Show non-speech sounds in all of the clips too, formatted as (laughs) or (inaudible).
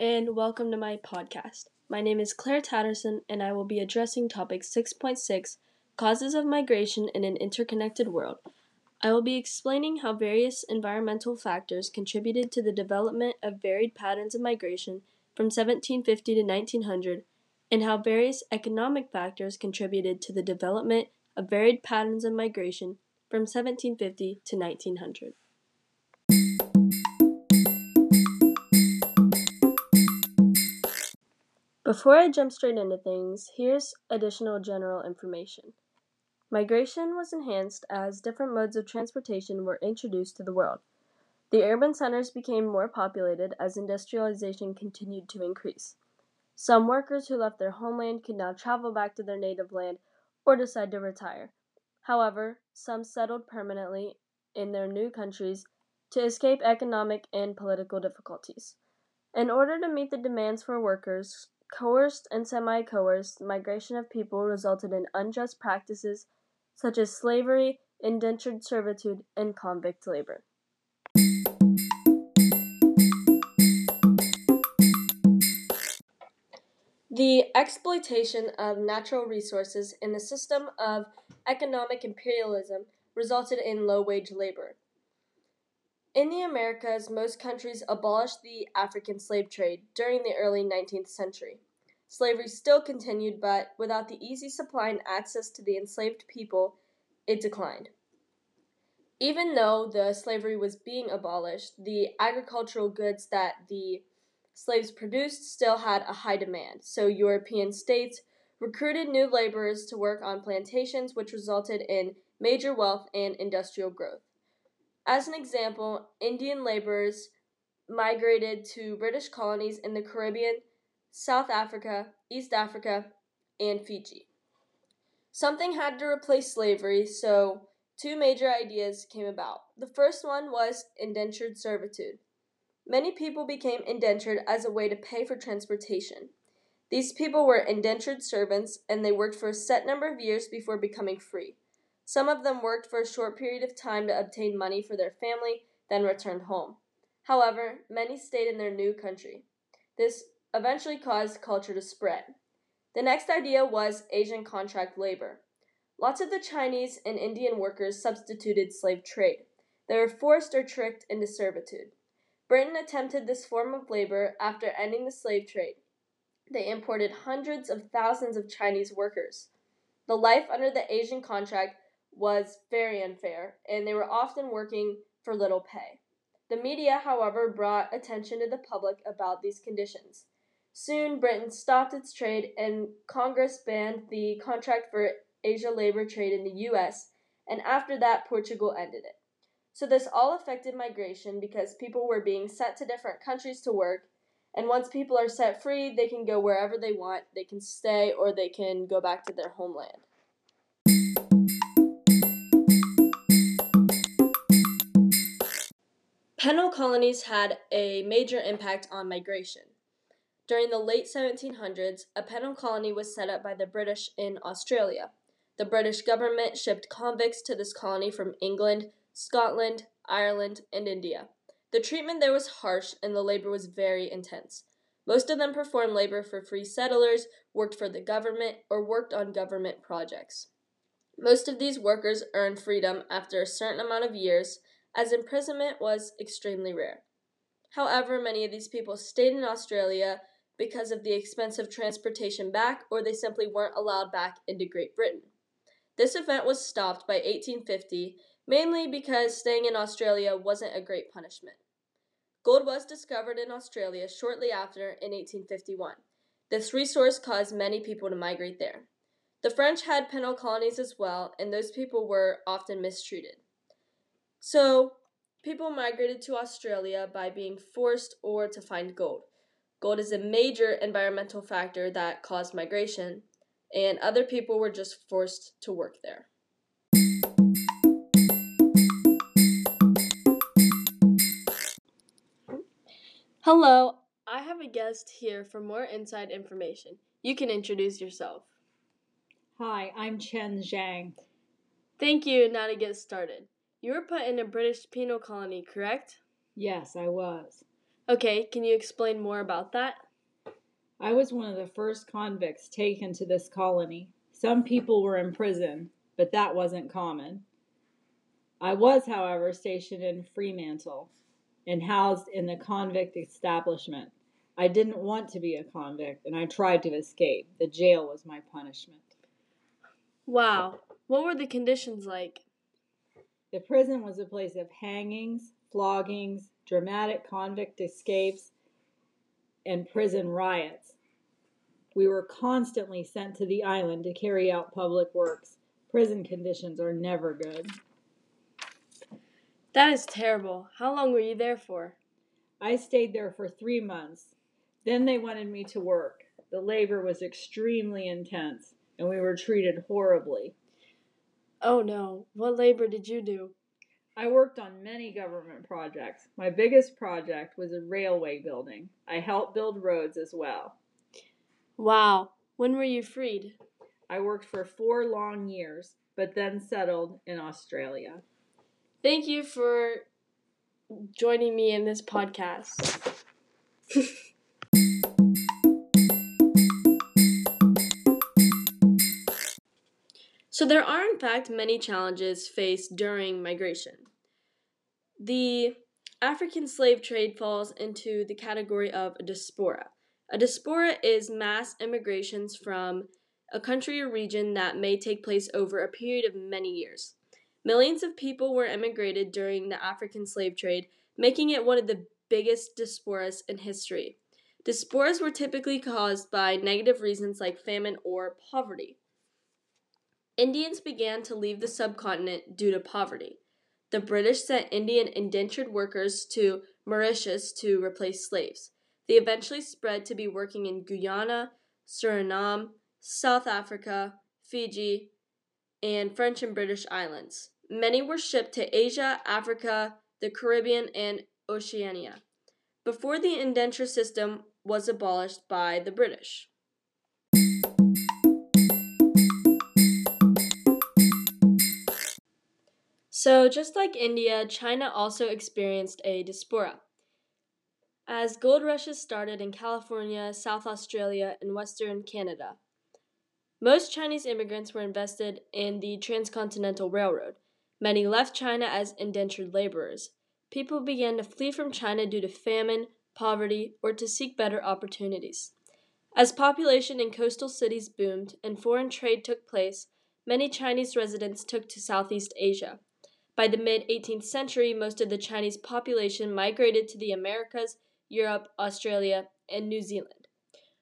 and welcome to my podcast. My name is Claire Tatterson, and I will be addressing topic 6.6 Causes of Migration in an Interconnected World. I will be explaining how various environmental factors contributed to the development of varied patterns of migration from 1750 to 1900, and how various economic factors contributed to the development of varied patterns of migration from 1750 to 1900. Before I jump straight into things, here's additional general information. Migration was enhanced as different modes of transportation were introduced to the world. The urban centers became more populated as industrialization continued to increase. Some workers who left their homeland could now travel back to their native land or decide to retire. However, some settled permanently in their new countries to escape economic and political difficulties. In order to meet the demands for workers, Coerced and semi coerced migration of people resulted in unjust practices such as slavery, indentured servitude, and convict labor. The exploitation of natural resources in the system of economic imperialism resulted in low wage labor. In the Americas, most countries abolished the African slave trade during the early 19th century. Slavery still continued, but without the easy supply and access to the enslaved people, it declined. Even though the slavery was being abolished, the agricultural goods that the slaves produced still had a high demand, so European states recruited new laborers to work on plantations, which resulted in major wealth and industrial growth. As an example, Indian laborers migrated to British colonies in the Caribbean, South Africa, East Africa, and Fiji. Something had to replace slavery, so two major ideas came about. The first one was indentured servitude. Many people became indentured as a way to pay for transportation. These people were indentured servants and they worked for a set number of years before becoming free. Some of them worked for a short period of time to obtain money for their family, then returned home. However, many stayed in their new country. This eventually caused culture to spread. The next idea was Asian contract labor. Lots of the Chinese and Indian workers substituted slave trade. They were forced or tricked into servitude. Britain attempted this form of labor after ending the slave trade. They imported hundreds of thousands of Chinese workers. The life under the Asian contract was very unfair, and they were often working for little pay. The media, however, brought attention to the public about these conditions. Soon, Britain stopped its trade, and Congress banned the contract for Asia labor trade in the U.S., and after that, Portugal ended it. So, this all affected migration because people were being sent to different countries to work, and once people are set free, they can go wherever they want, they can stay, or they can go back to their homeland. Penal colonies had a major impact on migration. During the late 1700s, a penal colony was set up by the British in Australia. The British government shipped convicts to this colony from England, Scotland, Ireland, and India. The treatment there was harsh and the labor was very intense. Most of them performed labor for free settlers, worked for the government, or worked on government projects. Most of these workers earned freedom after a certain amount of years, as imprisonment was extremely rare. However, many of these people stayed in Australia because of the expensive transportation back, or they simply weren't allowed back into Great Britain. This event was stopped by 1850, mainly because staying in Australia wasn't a great punishment. Gold was discovered in Australia shortly after in 1851. This resource caused many people to migrate there. The French had penal colonies as well, and those people were often mistreated. So, people migrated to Australia by being forced or to find gold. Gold is a major environmental factor that caused migration, and other people were just forced to work there. Hello, I have a guest here for more inside information. You can introduce yourself. Hi, I'm Chen Zhang. Thank you. Now to get started. You were put in a British penal colony, correct? Yes, I was. Okay, can you explain more about that? I was one of the first convicts taken to this colony. Some people were in prison, but that wasn't common. I was, however, stationed in Fremantle and housed in the convict establishment. I didn't want to be a convict and I tried to escape. The jail was my punishment. Wow. What were the conditions like? The prison was a place of hangings, floggings, dramatic convict escapes, and prison riots. We were constantly sent to the island to carry out public works. Prison conditions are never good. That is terrible. How long were you there for? I stayed there for three months. Then they wanted me to work. The labor was extremely intense, and we were treated horribly. Oh no, what labor did you do? I worked on many government projects. My biggest project was a railway building. I helped build roads as well. Wow, when were you freed? I worked for four long years, but then settled in Australia. Thank you for joining me in this podcast. (laughs) So, there are in fact many challenges faced during migration. The African slave trade falls into the category of a diaspora. A diaspora is mass immigrations from a country or region that may take place over a period of many years. Millions of people were immigrated during the African slave trade, making it one of the biggest diasporas in history. Diasporas were typically caused by negative reasons like famine or poverty. Indians began to leave the subcontinent due to poverty. The British sent Indian indentured workers to Mauritius to replace slaves. They eventually spread to be working in Guyana, Suriname, South Africa, Fiji, and French and British islands. Many were shipped to Asia, Africa, the Caribbean, and Oceania before the indenture system was abolished by the British. So, just like India, China also experienced a diaspora. As gold rushes started in California, South Australia, and Western Canada, most Chinese immigrants were invested in the Transcontinental Railroad. Many left China as indentured laborers. People began to flee from China due to famine, poverty, or to seek better opportunities. As population in coastal cities boomed and foreign trade took place, many Chinese residents took to Southeast Asia. By the mid 18th century, most of the Chinese population migrated to the Americas, Europe, Australia, and New Zealand.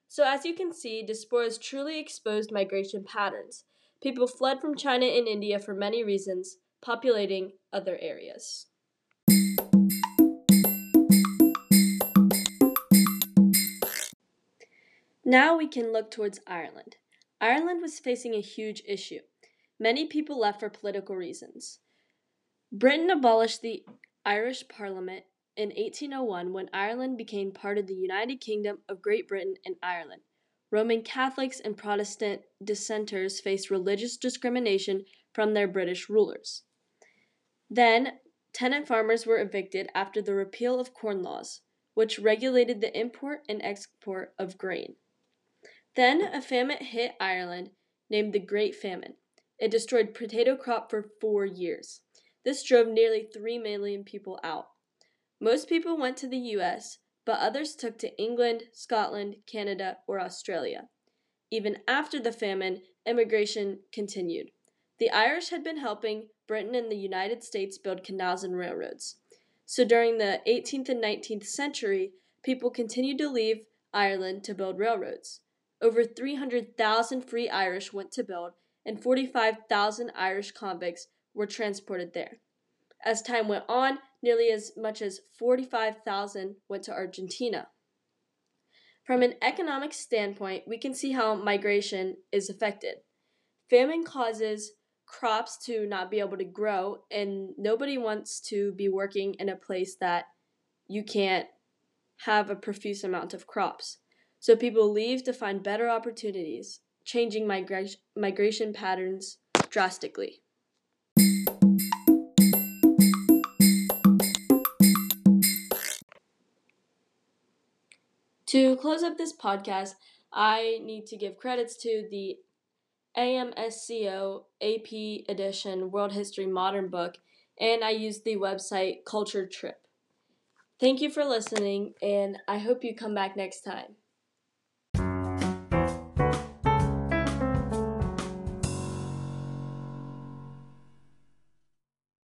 So, as you can see, diasporas truly exposed migration patterns. People fled from China and India for many reasons, populating other areas. Now we can look towards Ireland. Ireland was facing a huge issue. Many people left for political reasons. Britain abolished the Irish Parliament in 1801 when Ireland became part of the United Kingdom of Great Britain and Ireland. Roman Catholics and Protestant dissenters faced religious discrimination from their British rulers. Then, tenant farmers were evicted after the repeal of Corn Laws, which regulated the import and export of grain. Then, a famine hit Ireland named the Great Famine. It destroyed potato crop for four years. This drove nearly 3 million people out. Most people went to the US, but others took to England, Scotland, Canada, or Australia. Even after the famine, immigration continued. The Irish had been helping Britain and the United States build canals and railroads. So during the 18th and 19th century, people continued to leave Ireland to build railroads. Over 300,000 free Irish went to build, and 45,000 Irish convicts were transported there. As time went on, nearly as much as 45,000 went to Argentina. From an economic standpoint, we can see how migration is affected. Famine causes crops to not be able to grow, and nobody wants to be working in a place that you can't have a profuse amount of crops. So people leave to find better opportunities, changing migra- migration patterns drastically. To close up this podcast, I need to give credits to the AMSCO AP Edition World History Modern book, and I used the website Culture Trip. Thank you for listening, and I hope you come back next time.